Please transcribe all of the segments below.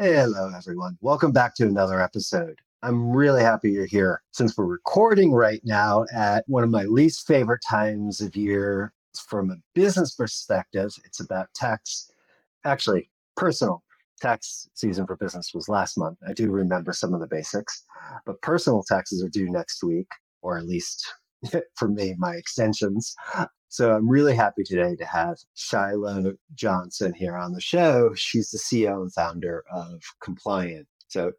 Hello, everyone. Welcome back to another episode. I'm really happy you're here since we're recording right now at one of my least favorite times of year from a business perspective. It's about tax, actually, personal tax season for business was last month. I do remember some of the basics, but personal taxes are due next week, or at least for me, my extensions. So I'm really happy today to have Shiloh Johnson here on the show. She's the CEO and founder of ComplYant. So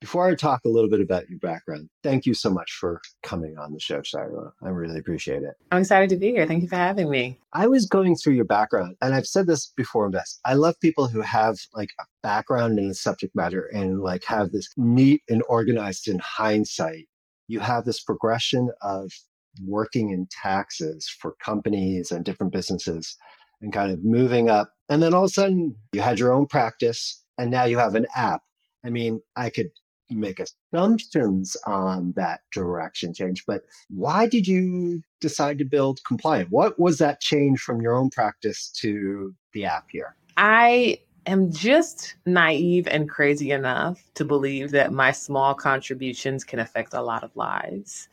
before I talk a little bit about your background, thank you so much for coming on the show, Shiloh. I really appreciate it. I'm excited to be here. Thank you for having me. I was going through your background, and I've said this before in best. I love people who have like a background in the subject matter and like have this neat and organized in hindsight. You have this progression of working in taxes for companies and different businesses and kind of moving up. And then all of a sudden, you had your own practice and now you have an app. I mean, I could make assumptions on that direction change, but why did you decide to build ComplYant? What was that change from your own practice to the app here? I am just naive and crazy enough to believe that my small contributions can affect a lot of lives.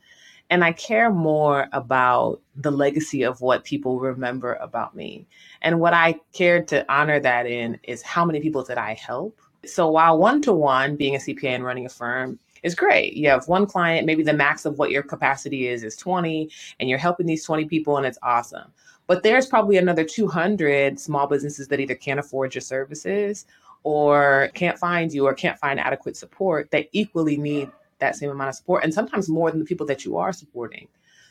And I care more about the legacy of what people remember about me. And what I care to honor that in is how many people did I help? So while one to one, being a CPA and running a firm is great. You have one client, maybe the max of what your capacity is is 20, and you're helping these 20 people, and it's awesome. But there's probably another 200 small businesses that either can't afford your services or can't find you or can't find adequate support that equally need that same amount of support and sometimes more than the people that you are supporting.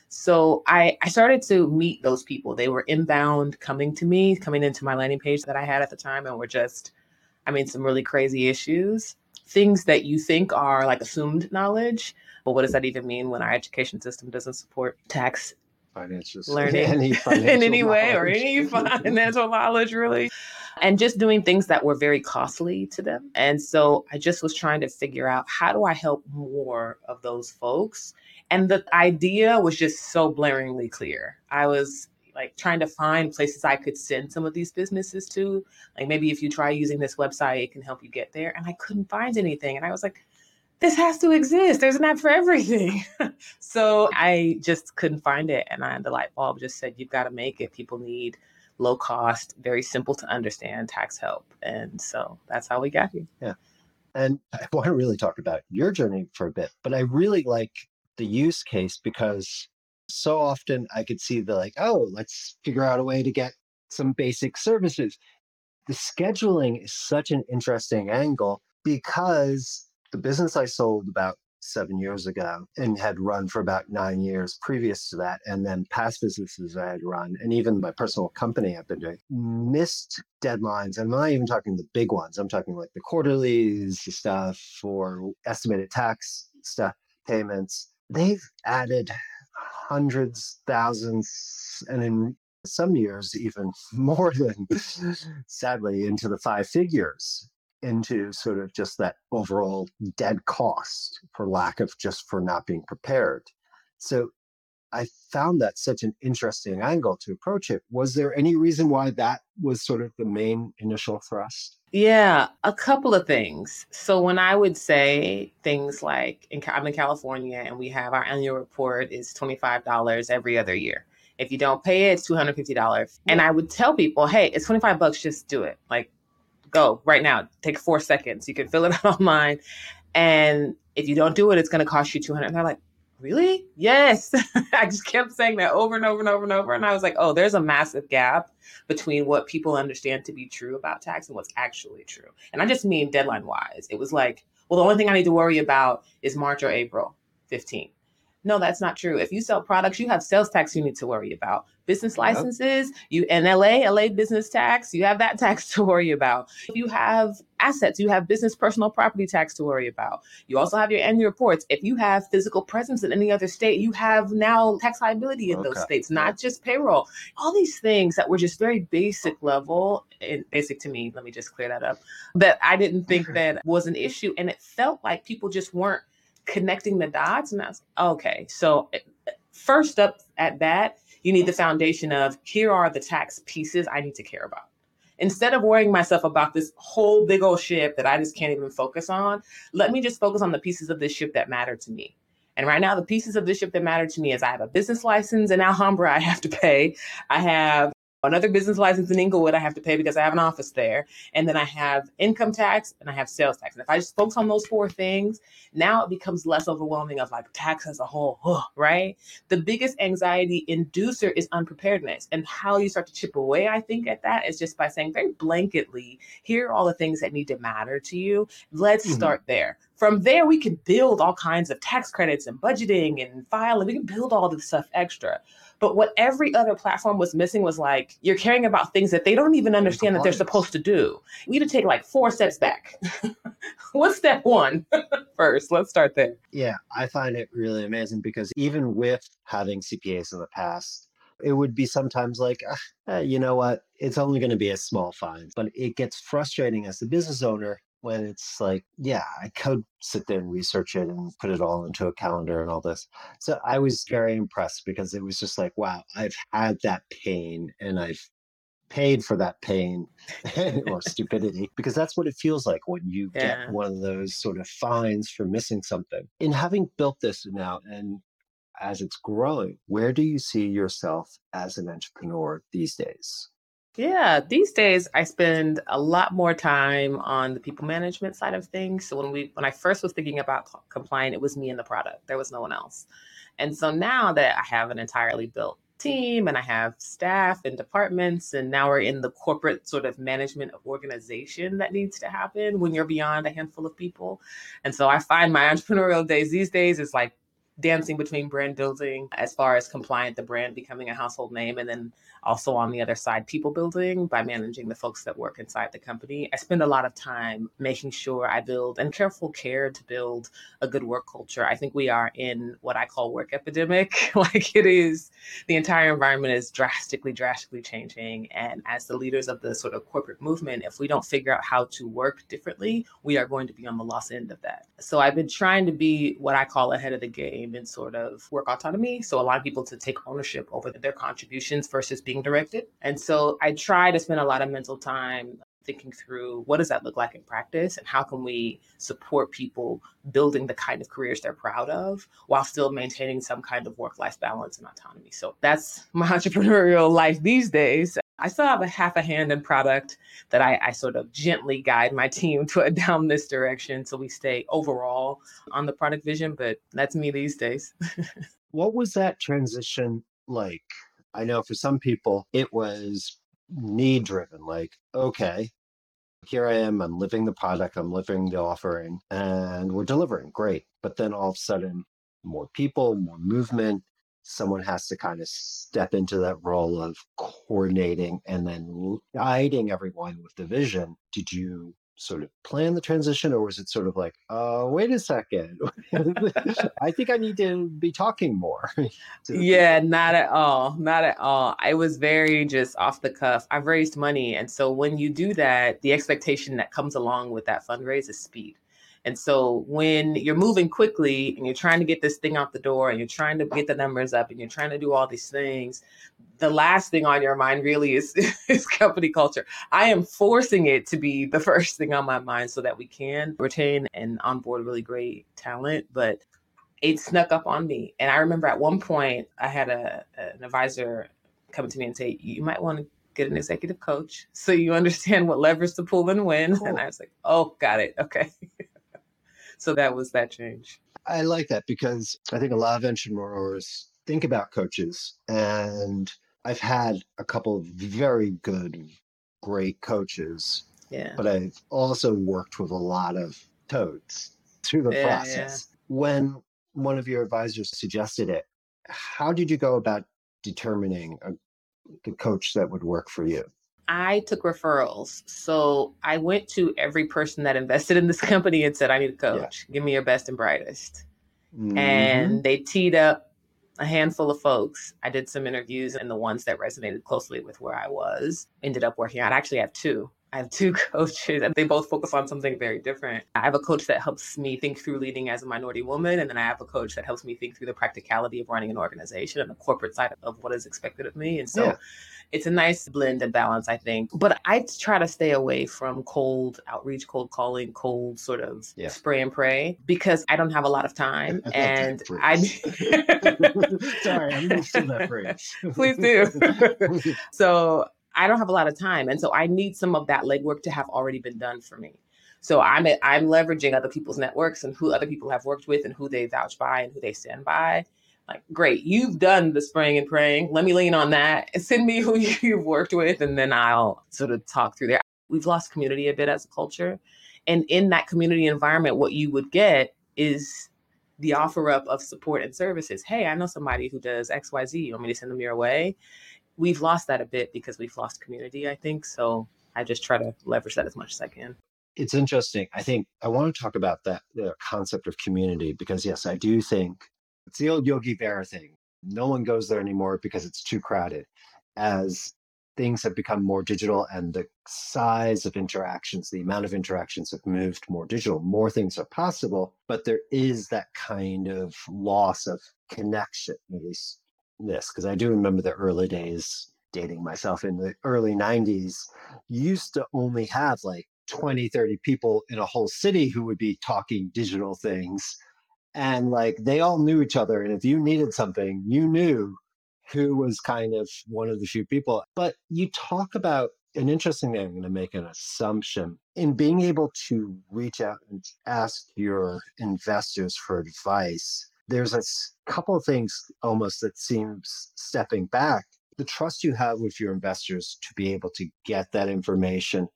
So I, I started to meet those people. They were inbound coming to me, coming into my landing page that I had at the time, and were just, I mean, some really crazy issues, things that you think are like assumed knowledge. But what does that even mean when our education system doesn't support tax financial learning any financial in any way or any financial knowledge, really? and just doing things that were very costly to them. And so I just was trying to figure out how do I help more of those folks? And the idea was just so blaringly clear. I was like trying to find places I could send some of these businesses to. Like maybe if you try using this website, it can help you get there. And I couldn't find anything. And I was like, this has to exist. There's an app for everything. so I just couldn't find it. And I, the light bulb just said, you've got to make it. People need low cost, very simple to understand tax help. And so that's how we got here. Yeah. And I want to really talk about your journey for a bit, but I really like the use case because so often I could see the like, oh, let's figure out a way to get some basic services. The scheduling is such an interesting angle because the business I sold about seven years ago and had run for about nine years previous to that. And then past businesses I had run, and even my personal company I've been doing, missed deadlines. And I'm not even talking the big ones. I'm talking like the quarterlies stuff or estimated tax stuff, payments. They've added hundreds, thousands, and in some years, even more than sadly into the five figures into sort of just that overall dead cost for lack of just for not being prepared. So I found that such an interesting angle to approach it. Was there any reason why that was sort of the main initial thrust? Yeah, a couple of things. So when I would say things like in, I'm in California and we have our annual report is $25 every other year. If you don't pay it, it's $250. And I would tell people, hey, it's 25 bucks, just do it. Like go right now. Take four seconds. You can fill it out online. And if you don't do it, it's going to cost you 200. And they're like, really? Yes. I just kept saying that over and over and over and over. And I was like, oh, there's a massive gap between what people understand to be true about tax and what's actually true. And I just mean deadline wise. It was like, well, the only thing I need to worry about is March or April 15. No, that's not true. If you sell products, you have sales tax you need to worry about business licenses, you in LA, LA business tax, you have that tax to worry about. If you have assets, you have business personal property tax to worry about. You also have your annual reports. If you have physical presence in any other state, you have now tax liability in okay. those states, not just payroll. All these things that were just very basic level and basic to me, let me just clear that up, that I didn't think that was an issue. And it felt like people just weren't connecting the dots. And I that's okay. So eh, first up at bat, you need the foundation of here are the tax pieces I need to care about. Instead of worrying myself about this whole big old ship that I just can't even focus on, let me just focus on the pieces of this ship that matter to me. And right now, the pieces of this ship that matter to me is I have a business license in Alhambra I have to pay. I have another business license in Inglewood I have to pay because I have an office there. And then I have income tax and I have sales tax. And if I just focus on those four things, now it becomes less overwhelming of like tax as a whole, right? The biggest anxiety inducer is unpreparedness. And how you start to chip away, I think, at that is just by saying very blanketly, here are all the things that need to matter to you. Let's mm-hmm. start there. From there, we can build all kinds of tax credits and budgeting and filing. We can build all this stuff extra. But what every other platform was missing was like, you're caring about things that they don't even understand that they're supposed to do. We need to take like four steps back. What's step one first? Let's start there. Yeah, I find it really amazing because even with having CPAs in the past, it would be sometimes like, ah, you know what, it's only going to be a small fine. But it gets frustrating as the business owner when it's like, yeah, I could sit there and research it and put it all into a calendar and all this. So I was very impressed because it was just like, wow, I've had that pain and I've paid for that pain or stupidity because that's what it feels like when you yeah. get one of those sort of fines for missing something. In having built this now and as it's growing, where do you see yourself as an entrepreneur these days? Yeah, these days I spend a lot more time on the people management side of things. So when we when I first was thinking about ComplYant, it was me and the product. There was no one else. And so now that I have an entirely built team and I have staff and departments and now we're in the corporate sort of management of organization that needs to happen when you're beyond a handful of people. And so I find my entrepreneurial days these days is like dancing between brand building as far as ComplYant the brand becoming a household name and then also on the other side people building by managing the folks that work inside the company. I spend a lot of time making sure i build and careful care to build a good work culture. I think we are in what i call work epidemic. Like it is the entire environment is drastically drastically changing. And as the leaders of the sort of corporate movement if we don't figure out how to work differently we are going to be on the lost end of that. So i've been trying to be what i call ahead of the game sort of work autonomy so allowing people to take ownership over their contributions versus being directed. And so I try to spend a lot of mental time thinking through what does that look like in practice and how can we support people building the kind of careers they're proud of while still maintaining some kind of work-life balance and autonomy. So that's my entrepreneurial life these days. I still have a half a hand in product that I, I sort of gently guide my team to down this direction so we stay overall on the product vision, but that's me these days. what was that transition like? I know for some people it was need driven, like, okay, here I am, I'm living the product, I'm living the offering, and we're delivering. Great. But then all of a sudden, more people, more movement, someone has to kind of step into that role of coordinating and then guiding everyone with the vision. Did you sort of plan the transition or was it sort of like uh wait a second i think i need to be talking more yeah not at all not at all. I was very just off the cuff. I've raised money and so when you do that the expectation that comes along with that fundraise is speed and so when you're moving quickly and you're trying to get this thing out the door and you're trying to get the numbers up and you're trying to do all these things, the last thing on your mind really is, is company culture. I am forcing it to be the first thing on my mind so that we can retain and onboard really great talent. But it snuck up on me. And I remember at one point I had a, an advisor come to me and say, you might want to get an executive coach so you understand what levers to pull and when. Cool. And I was like, oh, got it. Okay. So that was that change. I like that because I think a lot of entrepreneurs think about coaches, and I've had a couple of very good, great coaches. Yeah. But I've also worked with a lot of toads through the yeah, process. Yeah. When one of your advisors suggested it, how did you go about determining a the coach that would work for you? I took referrals. So I went to every person that invested in this company and said, I need a coach. Yeah. Give me your best and brightest. Mm-hmm. And they teed up a handful of folks. I did some interviews, and the ones that resonated closely with where I was ended up working out. I actually have two. I have two coaches, and they both focus on something very different. I have a coach that helps me think through leading as a minority woman, and then I have a coach that helps me think through the practicality of running an organization and the corporate side of what is expected of me. And so yeah it's a nice blend and balance, I think. But I try to stay away from cold outreach, cold calling, cold sort of yeah. spray and pray because I don't have a lot of time. And I sorry, I'm used to that phrase. Please do. so I don't have a lot of time, and so I need some of that legwork to have already been done for me. So I'm I'm leveraging other people's networks and who other people have worked with and who they vouch by and who they stand by like, great, you've done the spraying and praying. Let me lean on that. Send me who you've worked with, and then I'll sort of talk through there. We've lost community a bit as a culture. And in that community environment, what you would get is the offer up of support and services. Hey, I know somebody who does XYZ. You want me to send them your way? We've lost that a bit because we've lost community, I think. So I just try to leverage that as much as I can. It's interesting. I think I want to talk about that the concept of community because yes, I do think it's the old Yogi Berra thing. No one goes there anymore because it's too crowded. As things have become more digital and the size of interactions, the amount of interactions have moved more digital, more things are possible, but there is that kind of loss of connection, at least this, because I do remember the early days dating myself in the early 90s, used to only have like 20, 30 people in a whole city who would be talking digital things and like they all knew each other and if you needed something you knew who was kind of one of the few people but you talk about an interesting thing i'm going to make an assumption in being able to reach out and ask your investors for advice there's a couple of things almost that seems stepping back the trust you have with your investors to be able to get that information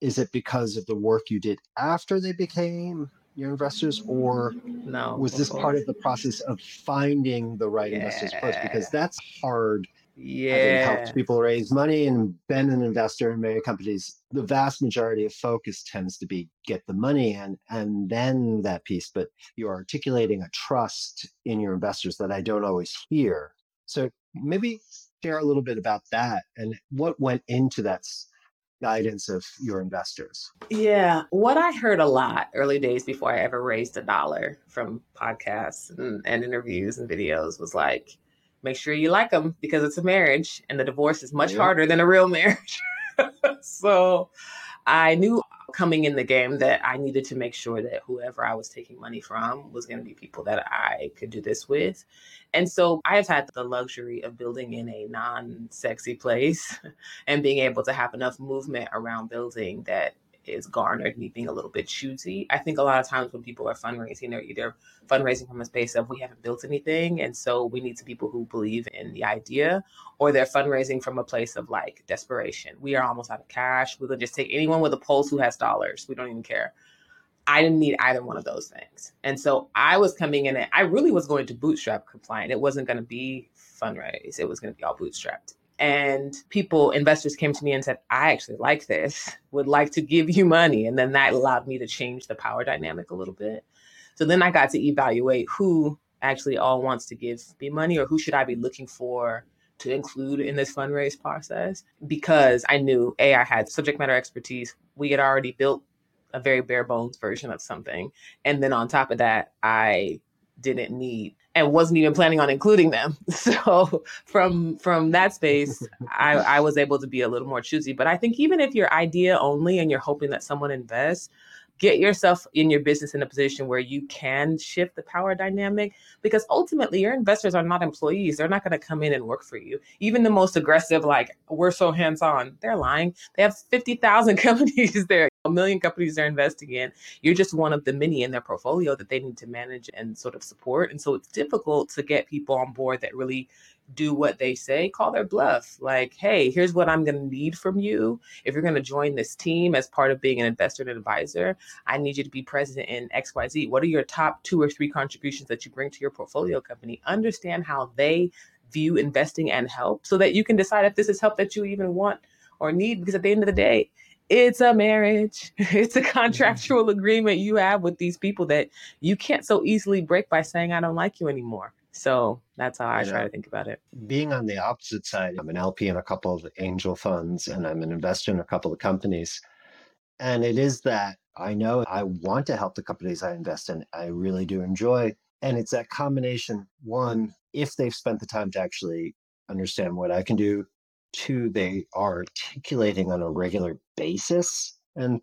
is it because of the work you did after they became your investors, or no, was this part of the process of finding the right yeah. investors first? Because that's hard. Yeah, helps people raise money and been an investor in many companies. The vast majority of focus tends to be get the money in and then that piece. But you're articulating a trust in your investors that I don't always hear. So maybe share a little bit about that and what went into that guidance of your investors? Yeah, what I heard a lot early days before I ever raised a dollar from podcasts and, and interviews and videos was like, make sure you like them because it's a marriage and the divorce is much yeah. harder than a real marriage. so I knew coming in the game that I needed to make sure that whoever I was taking money from was going to be people that I could do this with. And so I've had the luxury of building in a non sexy place and being able to have enough movement around building that is garnered me being a little bit choosy. I think a lot of times when people are fundraising, they're either fundraising from a space of we haven't built anything, and so we need some people who believe in the idea, or they're fundraising from a place of like desperation. We are almost out of cash. We're gonna just take anyone with a pulse who has dollars. We don't even care. I didn't need either one of those things. And so I was coming in and I really was going to bootstrap ComplYant. It wasn't going to be fundraise. It was going to be all bootstrapped and people investors came to me and said i actually like this would like to give you money. And then that allowed me to change the power dynamic a little bit. So then i got to evaluate who actually all wants to give me money or who should i be looking for to include in this fundraise process because i knew a i had subject matter expertise. We had already built a very bare bones version of something. And then on top of that i didn't need and wasn't even planning on including them. So from from that space, I, I was able to be a little more choosy. But I think even if you're idea only and you're hoping that someone invests, get yourself in your business in a position where you can shift the power dynamic because ultimately your investors are not employees they're not going to come in and work for you even the most aggressive like we're so hands on they're lying they have 50,000 companies there a million companies they're investing in. You're just one of the many in their portfolio that they need to manage and sort of support. And so it's difficult to get people on board that really do what they say, call their bluff. Like, hey, here's what I'm going to need from you. If you're going to join this team as part of being an investor and advisor, I need you to be present in XYZ. What are your top two or three contributions that you bring to your portfolio company? Understand how they view investing and help so that you can decide if this is help that you even want or need. Because at the end of the day, it's a marriage, it's a mm-hmm. contractual agreement you have with these people that you can't so easily break by saying, I don't like you anymore. So that's how I try to think about it. Being on the opposite side, I'm an LP in a couple of angel funds and I'm an investor in a couple of companies. And it is that I know I want to help the companies I invest in. I really do enjoy. And it's that combination one, if they've spent the time to actually understand what I can do, two, they are articulating on a regular basis. And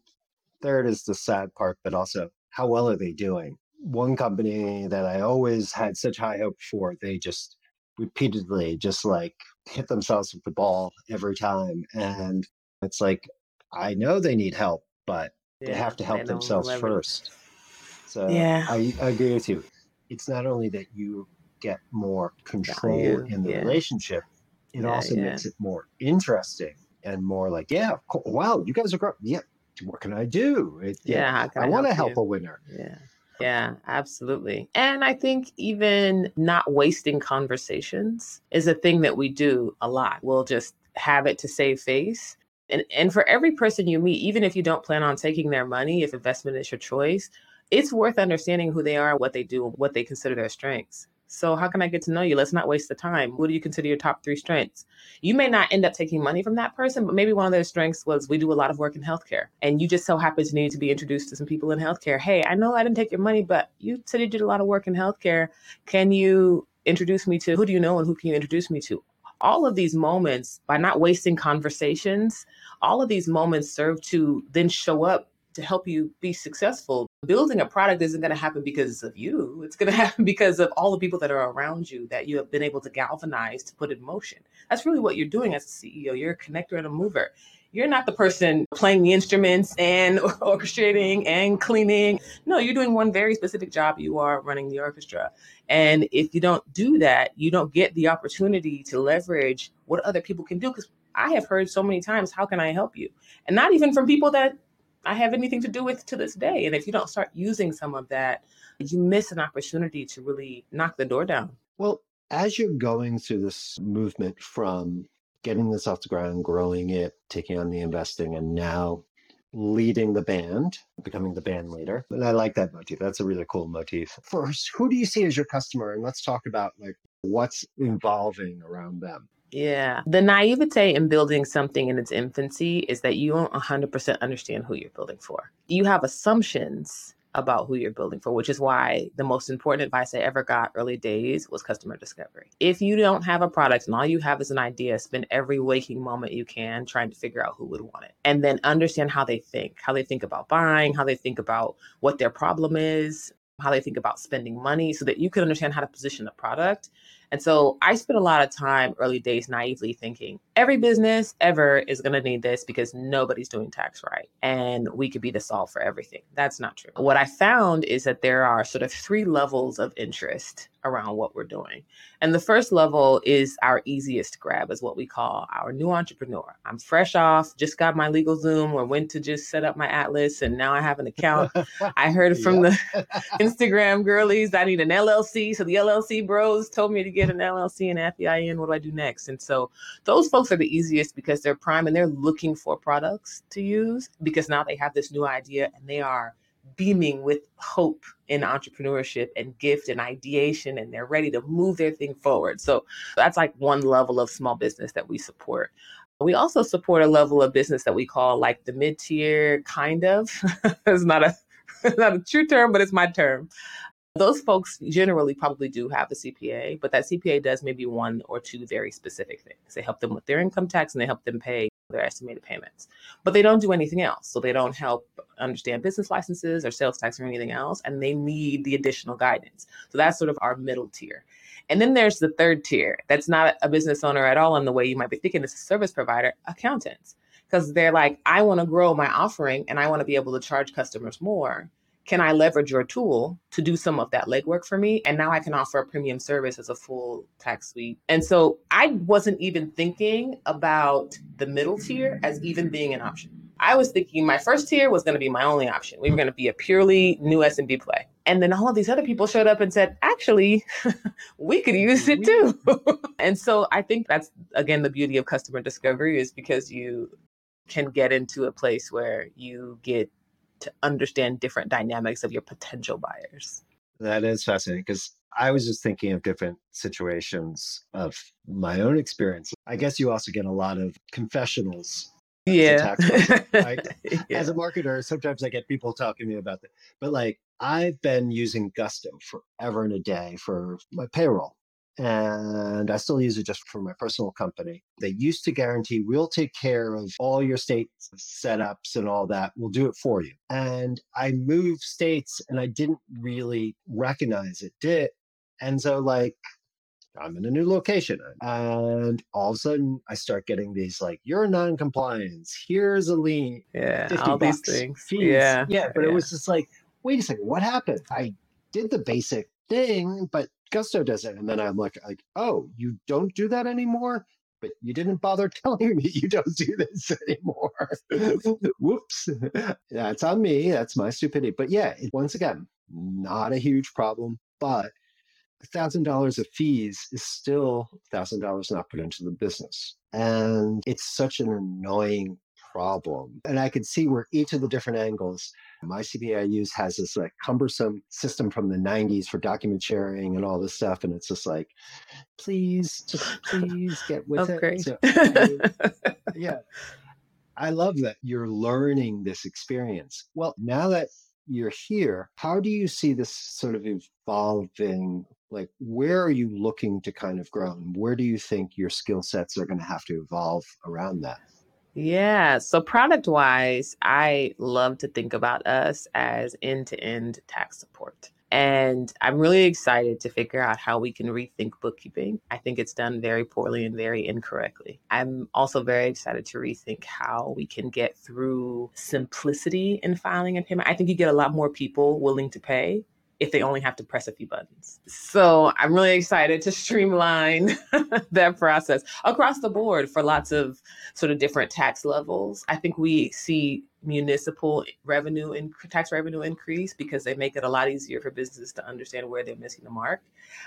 third is the sad part, but also how well are they doing? One company that I always had such high hope for, they just repeatedly just like hit themselves with the ball every time. And it's like, I know they need help, but yeah, they have to help themselves first. So yeah. I, I, agree with you. It's not only that you get more control Value. in the yeah. relationship, it yeah, also makes it more interesting and more like, yeah, cool. wow, you guys are great. Yeah, what can I do? It, yeah, I, I want to help a winner. Yeah. Yeah, absolutely. And I think even not wasting conversations is a thing that we do a lot. We'll just have it to save face and, and for every person you meet, even if you don't plan on taking their money, if investment is your choice, it's worth understanding who they are, what they do, what they consider their strengths. So, how can I get to know you? Let's not waste the time. What do you consider your top three strengths? You may not end up taking money from that person, but maybe one of their strengths was we do a lot of work in healthcare. And you just so happen to need to be introduced to some people in healthcare. Hey, I know I didn't take your money, but you said you did a lot of work in healthcare. Can you introduce me to who do you know and who can you introduce me to? all of these moments, by not wasting conversations, all of these moments serve to then show up to help you be successful. Building a product isn't going to happen because of you. It's going to happen because of all the people that are around you that you have been able to galvanize to put in motion. That's really what you're doing as a CEO. You're a connector and a mover you're not the person playing the instruments and orchestrating and cleaning. No, you're doing one very specific job. You are running the orchestra. And if you don't do that, you don't get the opportunity to leverage what other people can do. Because I have heard so many times, how can I help you? And not even from people that I have anything to do with to this day. And if you don't start using some of that, you miss an opportunity to really knock the door down. Well, as you're going through this movement from getting this off the ground, growing it, taking on the investing, and now leading the band, becoming the band leader. And I like that motif. That's a really cool motif. First, who do you see as your customer? And let's talk about like what's evolving around them. Yeah. The naivete in building something in its infancy is that you don't 100% understand who you're building for. You have assumptions about who you're building for, which is why the most important advice I ever got early days was customer discovery. If you don't have a product and all you have is an idea, spend every waking moment you can trying to figure out who would want it. And then understand how they think, how they think about buying, how they think about what their problem is, how they think about spending money so that you can understand how to position the product and so I spent a lot of time early days naively thinking every business ever is going to need this because nobody's doing tax right. And we could be the solve for everything. That's not true. What I found is that there are sort of three levels of interest around what we're doing. And the first level is our easiest grab, is what we call our new entrepreneur. I'm fresh off, just got my LegalZoom or went to just set up my Atlas, and now I have an account. I heard from the Instagram girlies I need an LLC. So the LLC bros told me to get an LLC and FEIN. What do I do next? And so those folks are the easiest because they're prime and they're looking for products to use because now they have this new idea and they are beaming with hope in entrepreneurship and gift and ideation and they're ready to move their thing forward. So that's like one level of small business that we support. We also support a level of business that we call like the mid tier, kind of. it's not a not a true term, but it's my term. Those folks generally probably do have a CPA, but that CPA does maybe one or two very specific things. They help them with their income tax and they help them pay their estimated payments. But they don't do anything else. So they don't help understand business licenses or sales tax or anything else. And they need the additional guidance. So that's sort of our middle tier. And then there's the third tier that's not a business owner at all in the way you might be thinking, it's a service provider, accountants. Because they're like, I want to grow my offering and I want to be able to charge customers more can I leverage your tool to do some of that legwork for me? And now I can offer a premium service as a full tax suite. And so I wasn't even thinking about the middle tier as even being an option. I was thinking my first tier was going to be my only option. We were going to be a purely new SMB play. And then all of these other people showed up and said, actually, we could use it too. and so I think that's, again, the beauty of customer discovery is because you can get into a place where you get to understand different dynamics of your potential buyers. That is fascinating because I was just thinking of different situations of my own experience. I guess you also get a lot of confessionals. Yeah. Yeah. As a marketer, sometimes I get people talking to me about that. But like, I've been using Gusto forever and a day for my payroll and I still use it just for my personal company. They used to guarantee we'll take care of all your state setups and all that. We'll do it for you. And I moved states and I didn't really recognize it. Did and so like I'm in a new location. And all of a sudden I start getting these like, you're non-compliance. Here's a lien. Yeah. All these things. Fees. Yeah. Yeah. But yeah. it was just like, wait a second, what happened? I did the basic thing, but Gusto does it. And then I'm like, like, oh, you don't do that anymore? But you didn't bother telling me you don't do this anymore. Whoops. That's on me. That's my stupidity. But yeah, once again, not a huge problem, but thousand dollars of fees is still thousand dollars not put into the business. And it's such an annoying problem. And I could see where each of the different angles my CPA I use has this like cumbersome system from the 90s for document sharing and all this stuff. And it's just like, please, just please get with oh, it. So, I, yeah. I love that you're learning this experience. Well, now that you're here, how do you see this sort of evolving? Like, where are you looking to kind of grow? And where do you think your skill sets are going to have to evolve around that? Yeah. So, product wise, I love to think about us as end to end tax support. And I'm really excited to figure out how we can rethink bookkeeping. I think it's done very poorly and very incorrectly. I'm also very excited to rethink how we can get through simplicity in filing and payment. I think you get a lot more people willing to pay if they only have to press a few buttons. So I'm really excited to streamline that process across the board for lots of sort of different tax levels. I think we see municipal revenue and tax revenue increase because they make it a lot easier for businesses to understand where they're missing the mark.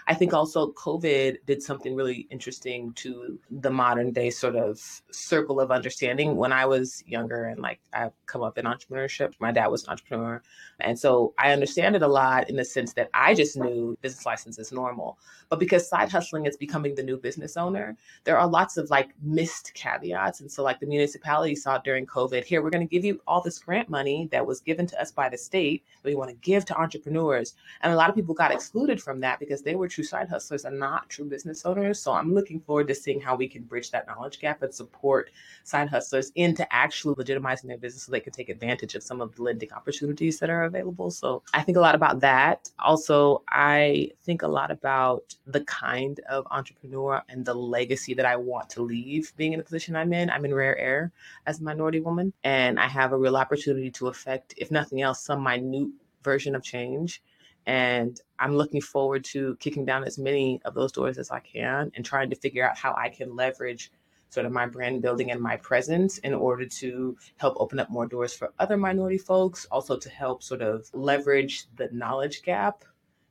I think also COVID did something really interesting to the modern day sort of circle of understanding. When I was younger and like I've come up in entrepreneurship, my dad was an entrepreneur. And so I understand it a lot in the sense that I just knew business license is normal. But because side hustling is becoming the new business owner, there are lots of like missed caveats. And so like the municipality saw during COVID, here, we're going to give you all this grant money that was given to us by the state that we want to give to entrepreneurs. And a lot of people got excluded from that because they were true side hustlers and not true business owners. So I'm looking forward to seeing how we can bridge that knowledge gap and support side hustlers into actually legitimizing their business so they can take advantage of some of the lending opportunities that are available. So I think a lot about that. Also, I think a lot about the kind of entrepreneur and the legacy that I want to leave being in the position I'm in. I'm in rare air as a minority woman, and I have a real opportunity to affect, if nothing else, some minute version of change. And I'm looking forward to kicking down as many of those doors as I can and trying to figure out how I can leverage sort of my brand building and my presence in order to help open up more doors for other minority folks, also to help sort of leverage the knowledge gap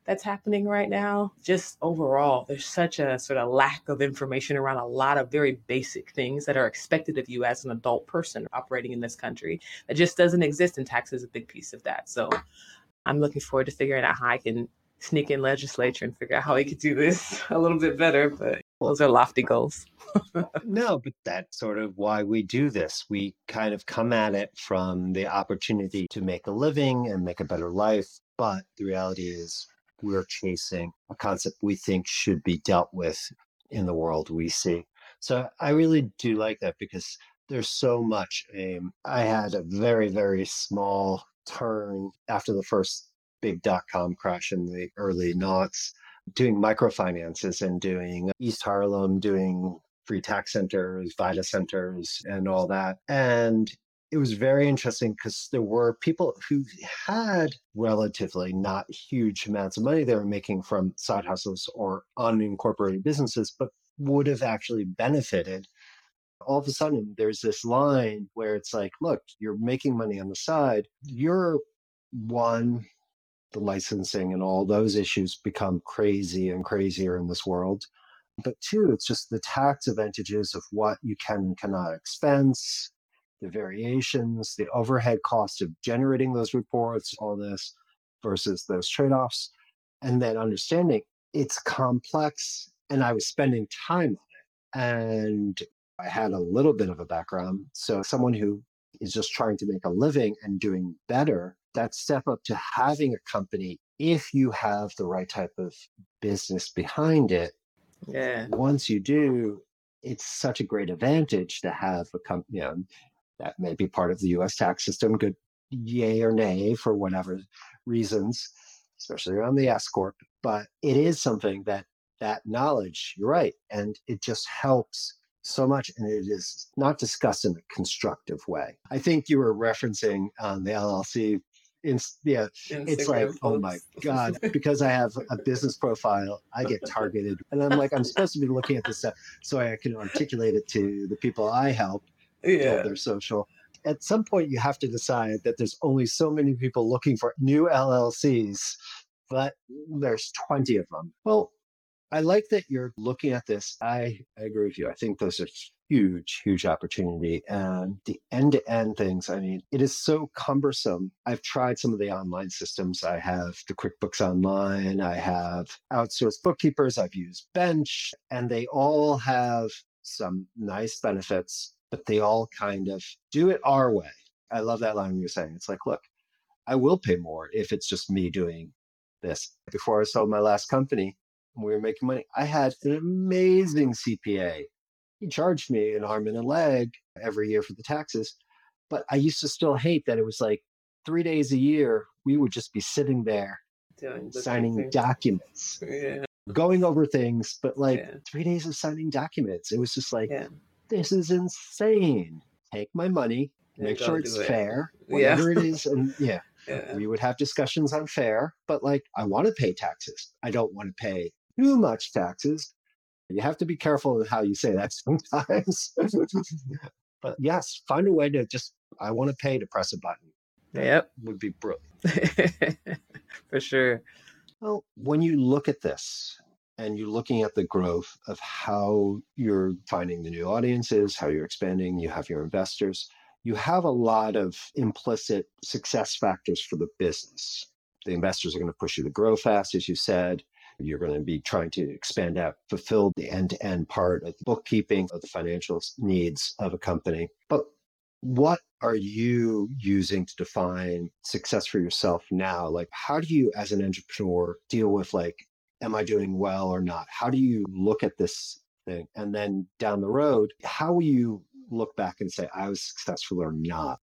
that's happening right now. Just overall, there's such a sort of lack of information around a lot of very basic things that are expected of you as an adult person operating in this country that just doesn't exist. And tax is a big piece of that. So I'm looking forward to figuring out how I can sneak in legislature and figure out how we could do this a little bit better. But those are lofty goals. no, but that's sort of why we do this. We kind of come at it from the opportunity to make a living and make a better life. But the reality is, we're chasing, a concept we think should be dealt with in the world we see. So I really do like that because there's so much. Um, I had a very, very small turn after the first big dot com crash in the early noughts, doing microfinances and doing East Harlem, doing free tax centers, VITA centers, and all that. And it was very interesting because there were people who had relatively not huge amounts of money they were making from side hustles or unincorporated businesses, but would have actually benefited all of a sudden there's this line where it's like, look, you're making money on the side. You're one, the licensing and all those issues become crazy and crazier in this world. But two, it's just the tax advantages of what you can and cannot expense, the variations, the overhead cost of generating those reports, all this versus those trade offs. And then understanding it's complex. And I was spending time on it. And I had a little bit of a background. So, someone who is just trying to make a living and doing better, that step up to having a company, if you have the right type of business behind it, yeah. Once you do, it's such a great advantage to have a company you know, that may be part of the US tax system, good yay or nay for whatever reasons, especially around the S Corp. But it is something that that knowledge, you're right. And it just helps so much. And it is not discussed in a constructive way. I think you were referencing um, the LLC in, yeah, Instagram it's like, posts. oh my God, because I have a business profile, I get targeted. And I'm like, I'm supposed to be looking at this stuff so I can articulate it to the people I help yeah. their social. At some point, you have to decide that there's only so many people looking for new LLCs, but there's 20 of them. Well, I like that you're looking at this. I, I agree with you. I think those are huge, huge opportunity. And the end to end things, I mean, it is so cumbersome. I've tried some of the online systems. I have the QuickBooks Online, I have outsourced bookkeepers, I've used Bench, and they all have some nice benefits, but they all kind of do it our way. I love that line you're saying. It's like, look, I will pay more if it's just me doing this. Before I sold my last company, we were making money. I had an amazing CPA. He charged me an arm and a leg every year for the taxes. But I used to still hate that it was like three days a year, we would just be sitting there signing documents, yeah. going over things, but like yeah. three days of signing documents. It was just like, yeah. This is insane. Take my money, make sure it's it. fair, whatever it is. And yeah. Yeah. We would have discussions on fair, but like I want to pay taxes. I don't want to pay too much taxes. You have to be careful of how you say that sometimes. but yes, find a way to just, I want to pay to press a button. Yep. Would be brilliant. For sure. Well, when you look at this and you're looking at the growth of how you're finding the new audiences, how you're expanding, you have your investors, you have a lot of implicit success factors for the business. The investors are going to push you to grow fast, as you said. You're going to be trying to expand out, fulfill the end to end part of bookkeeping of the financial needs of a company. But what are you using to define success for yourself now? Like, how do you, as an entrepreneur, deal with like, am I doing well or not? How do you look at this thing? And then down the road, how will you look back and say, I was successful or not?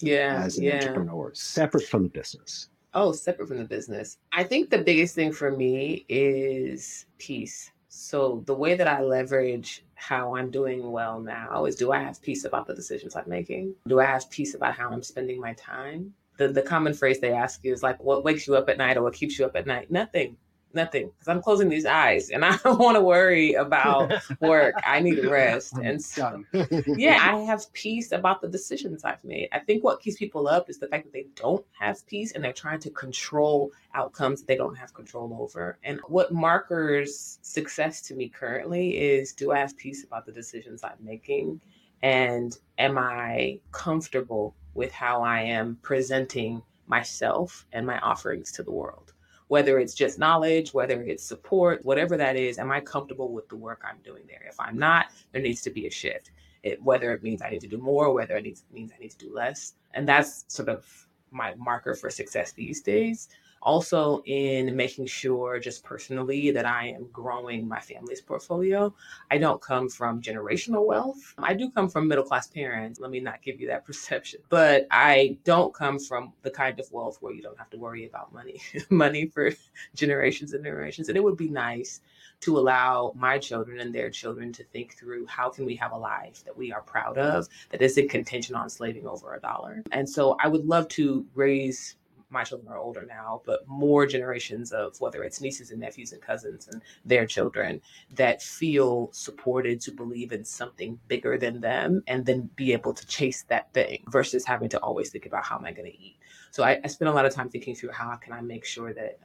Yeah. As an yeah. entrepreneur, separate from the business. Oh, separate from the business. I think the biggest thing for me is peace. So the way that I leverage how I'm doing well now is do I have peace about the decisions I'm making? Do I have peace about how I'm spending my time? The the common phrase they ask you is like what wakes you up at night or what keeps you up at night? Nothing nothing because I'm closing these eyes and I don't want to worry about work. I need rest. And so, yeah, I have peace about the decisions I've made. I think what keeps people up is the fact that they don't have peace and they're trying to control outcomes that they don't have control over. And what markers success to me currently is do I have peace about the decisions I'm making? And am I comfortable with how I am presenting myself and my offerings to the world? Whether it's just knowledge, whether it's support, whatever that is, am I comfortable with the work I'm doing there? If I'm not, there needs to be a shift. It, whether it means I need to do more, whether it needs, means I need to do less. And that's sort of my marker for success these days also in making sure just personally that I am growing my family's portfolio. I don't come from generational wealth. I do come from middle class parents. Let me not give you that perception. But I don't come from the kind of wealth where you don't have to worry about money, money for generations and generations. And it would be nice to allow my children and their children to think through how can we have a life that we are proud of that isn't contingent on slaving over a dollar. And so I would love to raise my children are older now, but more generations of whether it's nieces and nephews and cousins and their children that feel supported to believe in something bigger than them and then be able to chase that thing versus having to always think about how am I going to eat. So I, I spend a lot of time thinking through how can I make sure that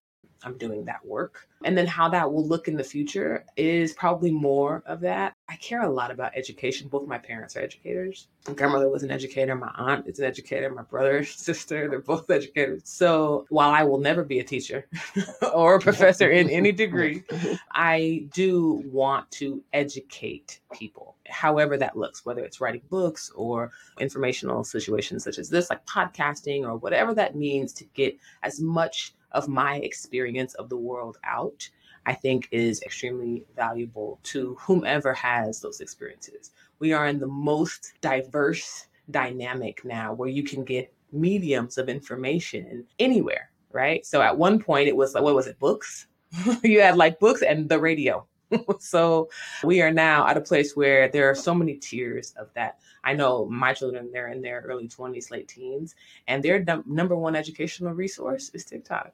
I'm doing that work. And then how that will look in the future is probably more of that. I care a lot about education. Both my parents are educators. My grandmother was an educator. My aunt is an educator. My brother, sister, they're both educators. So while I will never be a teacher or a professor in any degree, I do want to educate people, however that looks, whether it's writing books or informational situations such as this, like podcasting or whatever that means to get as much of my experience of the world out, I think is extremely valuable to whomever has those experiences. We are in the most diverse dynamic now where you can get mediums of information anywhere, right? So at one point it was like, what was it, books? you had like books and the radio. so we are now at a place where there are so many tiers of that. I know my children, they're in their early 20s, late teens, and their num- number one educational resource is TikTok.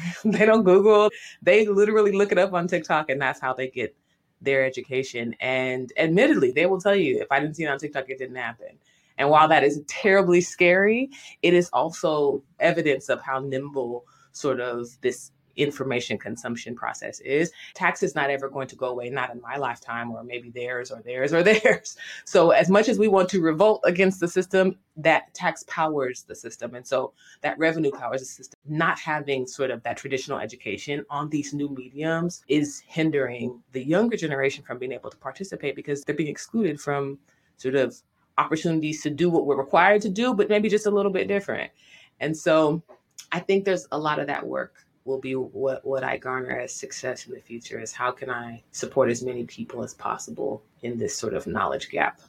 they don't Google. They literally look it up on TikTok, and that's how they get their education. And admittedly, they will tell you if I didn't see it on TikTok, it didn't happen. And while that is terribly scary, it is also evidence of how nimble sort of this information consumption process is. Tax is not ever going to go away, not in my lifetime, or maybe theirs, or theirs, or theirs. So, as much as we want to revolt against the system, that tax powers the system. And so that revenue powers the system. Not having sort of that traditional education on these new mediums is hindering the younger generation from being able to participate because they're being excluded from sort of opportunities to do what we're required to do, but maybe just a little bit different. And so I think there's a lot of that work will be what, what I garner as success in the future is how can I support as many people as possible in this sort of knowledge gap.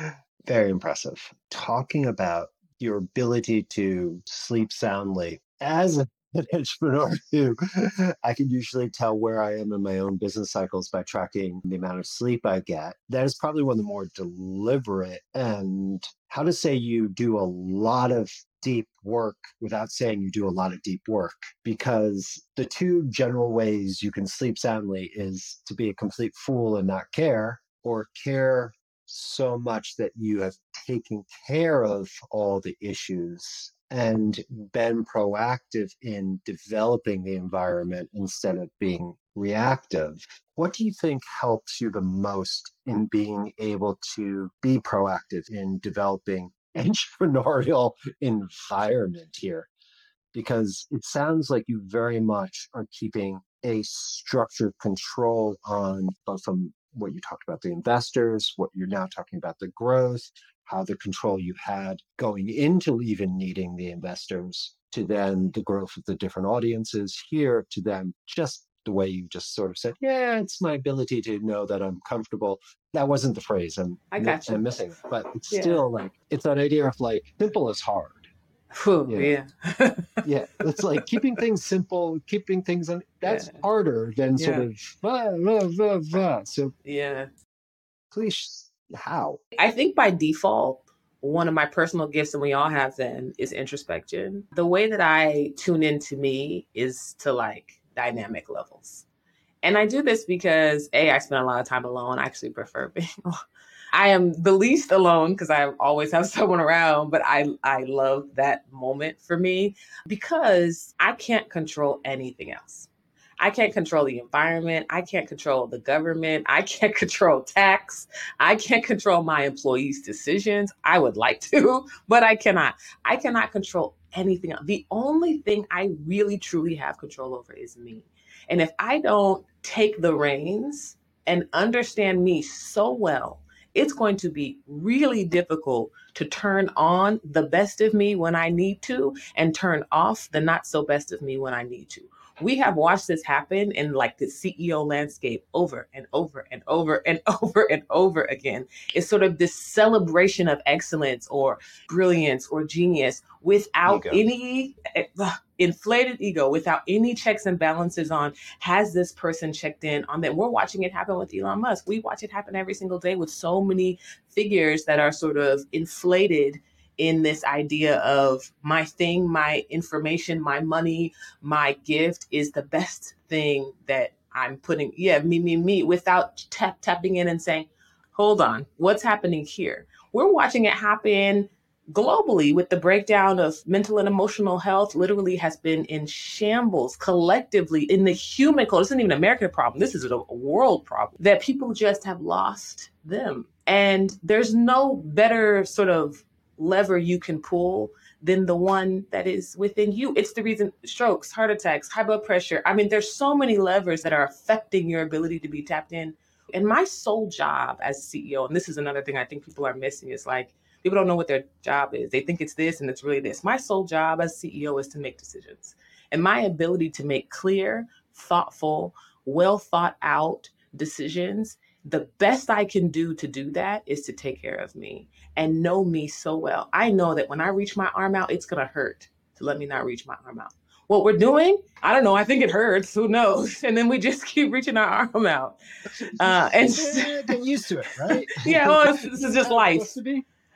Very impressive. Talking about your ability to sleep soundly as an entrepreneur too, I can usually tell where I am in my own business cycles by tracking the amount of sleep I get. That is probably one of the more deliberate and how to say you do a lot of deep work without saying you do a lot of deep work because the two general ways you can sleep soundly is to be a complete fool and not care or care so much that you have taken care of all the issues and been proactive in developing the environment instead of being reactive. What do you think helps you the most in being able to be proactive in developing entrepreneurial environment here because it sounds like you very much are keeping a structured control on both from what you talked about the investors, what you're now talking about the growth, how the control you had going into even needing the investors to then the growth of the different audiences here to them just the way you just sort of said, yeah, it's my ability to know that I'm comfortable. That wasn't the phrase I'm, I got I'm missing, but it's yeah. still like, it's that idea of like, simple is hard. Whew, yeah. yeah. It's like keeping things simple, keeping things, on, that's yeah. harder than yeah. sort of, blah, blah, blah, blah. so yeah. Please, how? I think by default, one of my personal gifts, and we all have them, is introspection. The way that I tune into me is to like dynamic levels. And I do this because A, I spend a lot of time alone. I actually prefer being alone. I am the least alone because I always have someone around, but I I love that moment for me because I can't control anything else. I can't control the environment. I can't control the government. I can't control tax. I can't control my employees' decisions. I would like to, but I cannot. I cannot control anything else. The only thing I really truly have control over is me. And if I don't take the reins and understand me so well, it's going to be really difficult to turn on the best of me when I need to and turn off the not so best of me when I need to we have watched this happen in like the CEO landscape over and over and over and over and over again. It's sort of this celebration of excellence or brilliance or genius without any uh, inflated ego, without any checks and balances on has this person checked in on them. We're watching it happen with Elon Musk. We watch it happen every single day with so many figures that are sort of inflated in this idea of my thing, my information, my money, my gift is the best thing that I'm putting, yeah, me, me, me, without tap, tapping in and saying, hold on, what's happening here? We're watching it happen globally with the breakdown of mental and emotional health literally has been in shambles collectively in the human code. This isn't even an American problem. This is a world problem that people just have lost them. And there's no better sort of lever you can pull than the one that is within you. It's the reason strokes, heart attacks, high blood pressure. I mean, there's so many levers that are affecting your ability to be tapped in. And my sole job as CEO, and this is another thing I think people are missing, is like people don't know what their job is. They think it's this and it's really this. My sole job as CEO is to make decisions. And my ability to make clear, thoughtful, well thought out decisions the best I can do to do that is to take care of me and know me so well. I know that when I reach my arm out, it's going to hurt to let me not reach my arm out. What we're doing, I don't know. I think it hurts. Who knows? And then we just keep reaching our arm out. Uh, and get used to it, right? yeah, well, this is just life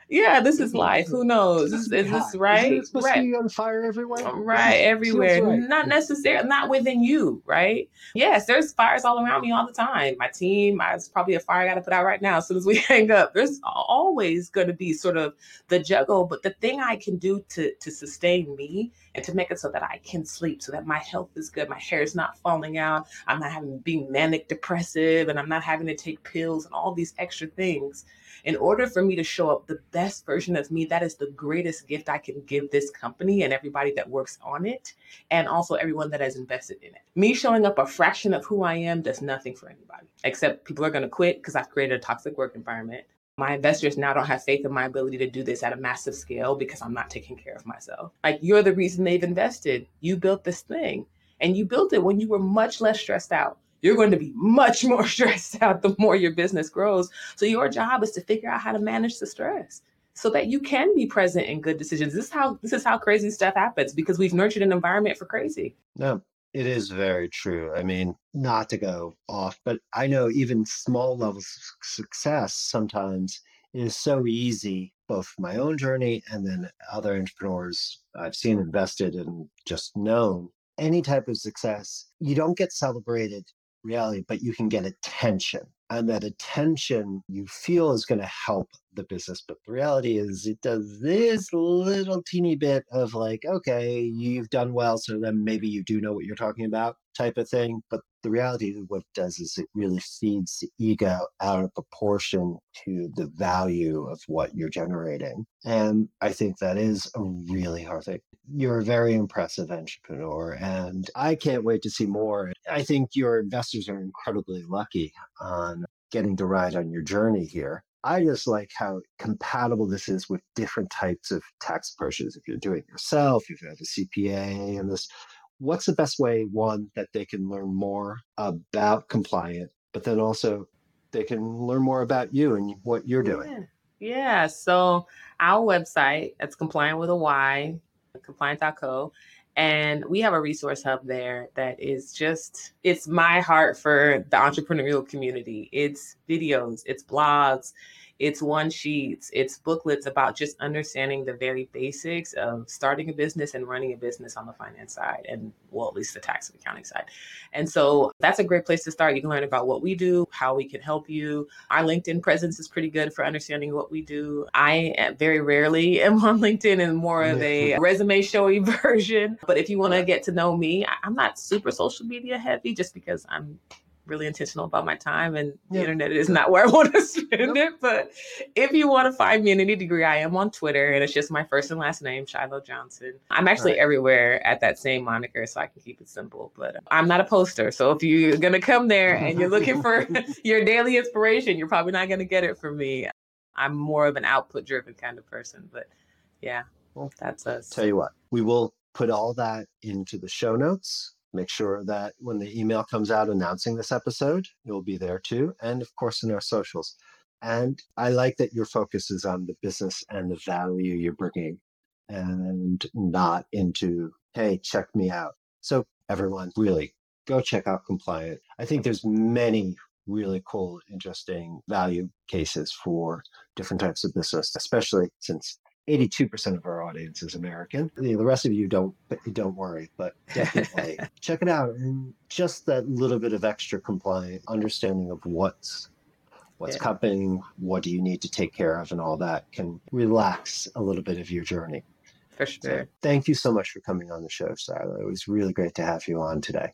yeah, this is mm-hmm. life. Who knows? Is, is this right? Is supposed right. to be on fire everywhere? Right, everywhere. Right. Not necessarily, not within you, right? Yes, there's fires all around me all the time. My team, it's probably a fire I got to put out right now as soon as we hang up. There's always going to be sort of the juggle, but the thing I can do to to sustain me and to make it so that I can sleep, so that my health is good, my hair is not falling out, I'm not having being manic depressive, and I'm not having to take pills and all these extra things in order for me to show up the best version of me, that is the greatest gift I can give this company and everybody that works on it, and also everyone that has invested in it. Me showing up a fraction of who I am does nothing for anybody, except people are going to quit because I've created a toxic work environment. My investors now don't have faith in my ability to do this at a massive scale because I'm not taking care of myself. Like, you're the reason they've invested. You built this thing, and you built it when you were much less stressed out you're going to be much more stressed out the more your business grows. So your job is to figure out how to manage the stress so that you can be present in good decisions. This is how this is how crazy stuff happens because we've nurtured an environment for crazy. No, it is very true. I mean, not to go off, but I know even small levels of success sometimes is so easy, both my own journey and then other entrepreneurs I've seen invested and just known. Any type of success, you don't get celebrated reality, but you can get attention. And that attention you feel is going to help the business. But the reality is, it does this little teeny bit of like, okay, you've done well. So then maybe you do know what you're talking about type of thing. But the reality of what it does is it really feeds the ego out of proportion to the value of what you're generating. And I think that is a really hard thing. You're a very impressive entrepreneur, and I can't wait to see more. I think your investors are incredibly lucky on getting to ride on your journey here. I just like how compatible this is with different types of tax approaches. If you're doing it yourself, if you have a CPA and this what's the best way one that they can learn more about ComplYant but then also they can learn more about you and what you're oh, doing yeah, yeah. so our website it's ComplYant with a y compliant.co and we have a resource hub there that is just it's my heart for the entrepreneurial community it's videos it's blogs it's one sheets, it's booklets about just understanding the very basics of starting a business and running a business on the finance side, and well, at least the tax and accounting side. And so that's a great place to start. You can learn about what we do, how we can help you. Our LinkedIn presence is pretty good for understanding what we do. I very rarely am on LinkedIn and more of a resume showy version. But if you want to get to know me, I'm not super social media heavy just because I'm really intentional about my time and the internet is not where I want to spend it. But if you want to find me in any degree, I am on Twitter and it's just my first and last name, Shiloh Johnson. I'm actually right. everywhere at that same moniker, so I can keep it simple. But I'm not a poster. So if you're going to come there and you're looking for your daily inspiration, you're probably not going to get it from me. I'm more of an output driven kind of person. But yeah, well, that's us. Tell you what, we will put all that into the show notes Make sure that when the email comes out announcing this episode, you'll be there too. And of course, in our socials. And I like that your focus is on the business and the value you're bringing and not into, hey, check me out. So, everyone, really go check out ComplYant. I think there's many really cool, interesting value cases for different types of business, especially since 82% of our audience is American. The rest of you don't don't worry, but definitely check it out. And just that little bit of extra compliant understanding of what's what's yeah. coming, what do you need to take care of, and all that can relax a little bit of your journey. For sure. So thank you so much for coming on the show, Sarah. It was really great to have you on today.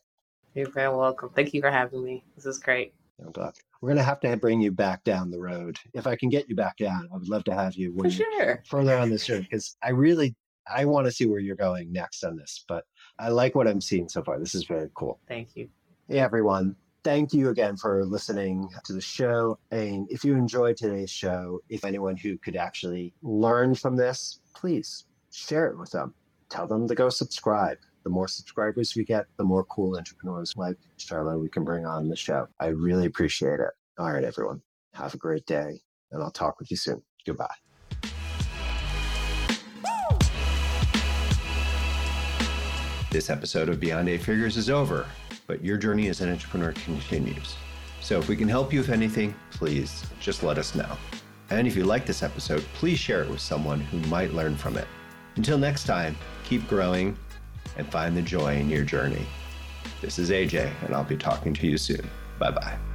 You're very welcome. Thank you for having me. This is great. I'm glad. We're going to have to bring you back down the road. If I can get you back down, I would love to have you when For sure. further on this journey because I really I want to see where you're going next on this. But I like what I'm seeing so far. This is very cool. Thank you. Hey everyone. Thank you again for listening to the show. And if you enjoyed today's show, if anyone who could actually learn from this, please share it with them. Tell them to go subscribe the more subscribers we get, the more cool entrepreneurs like Charlotte we can bring on the show. I really appreciate it. All right, everyone. Have a great day, and I'll talk with you soon. Goodbye. This episode of Beyond Eight Figures is over, but your journey as an entrepreneur continues. So if we can help you with anything, please just let us know. And if you like this episode, please share it with someone who might learn from it. Until next time, keep growing and find the joy in your journey. This is AJ, and I'll be talking to you soon. Bye bye.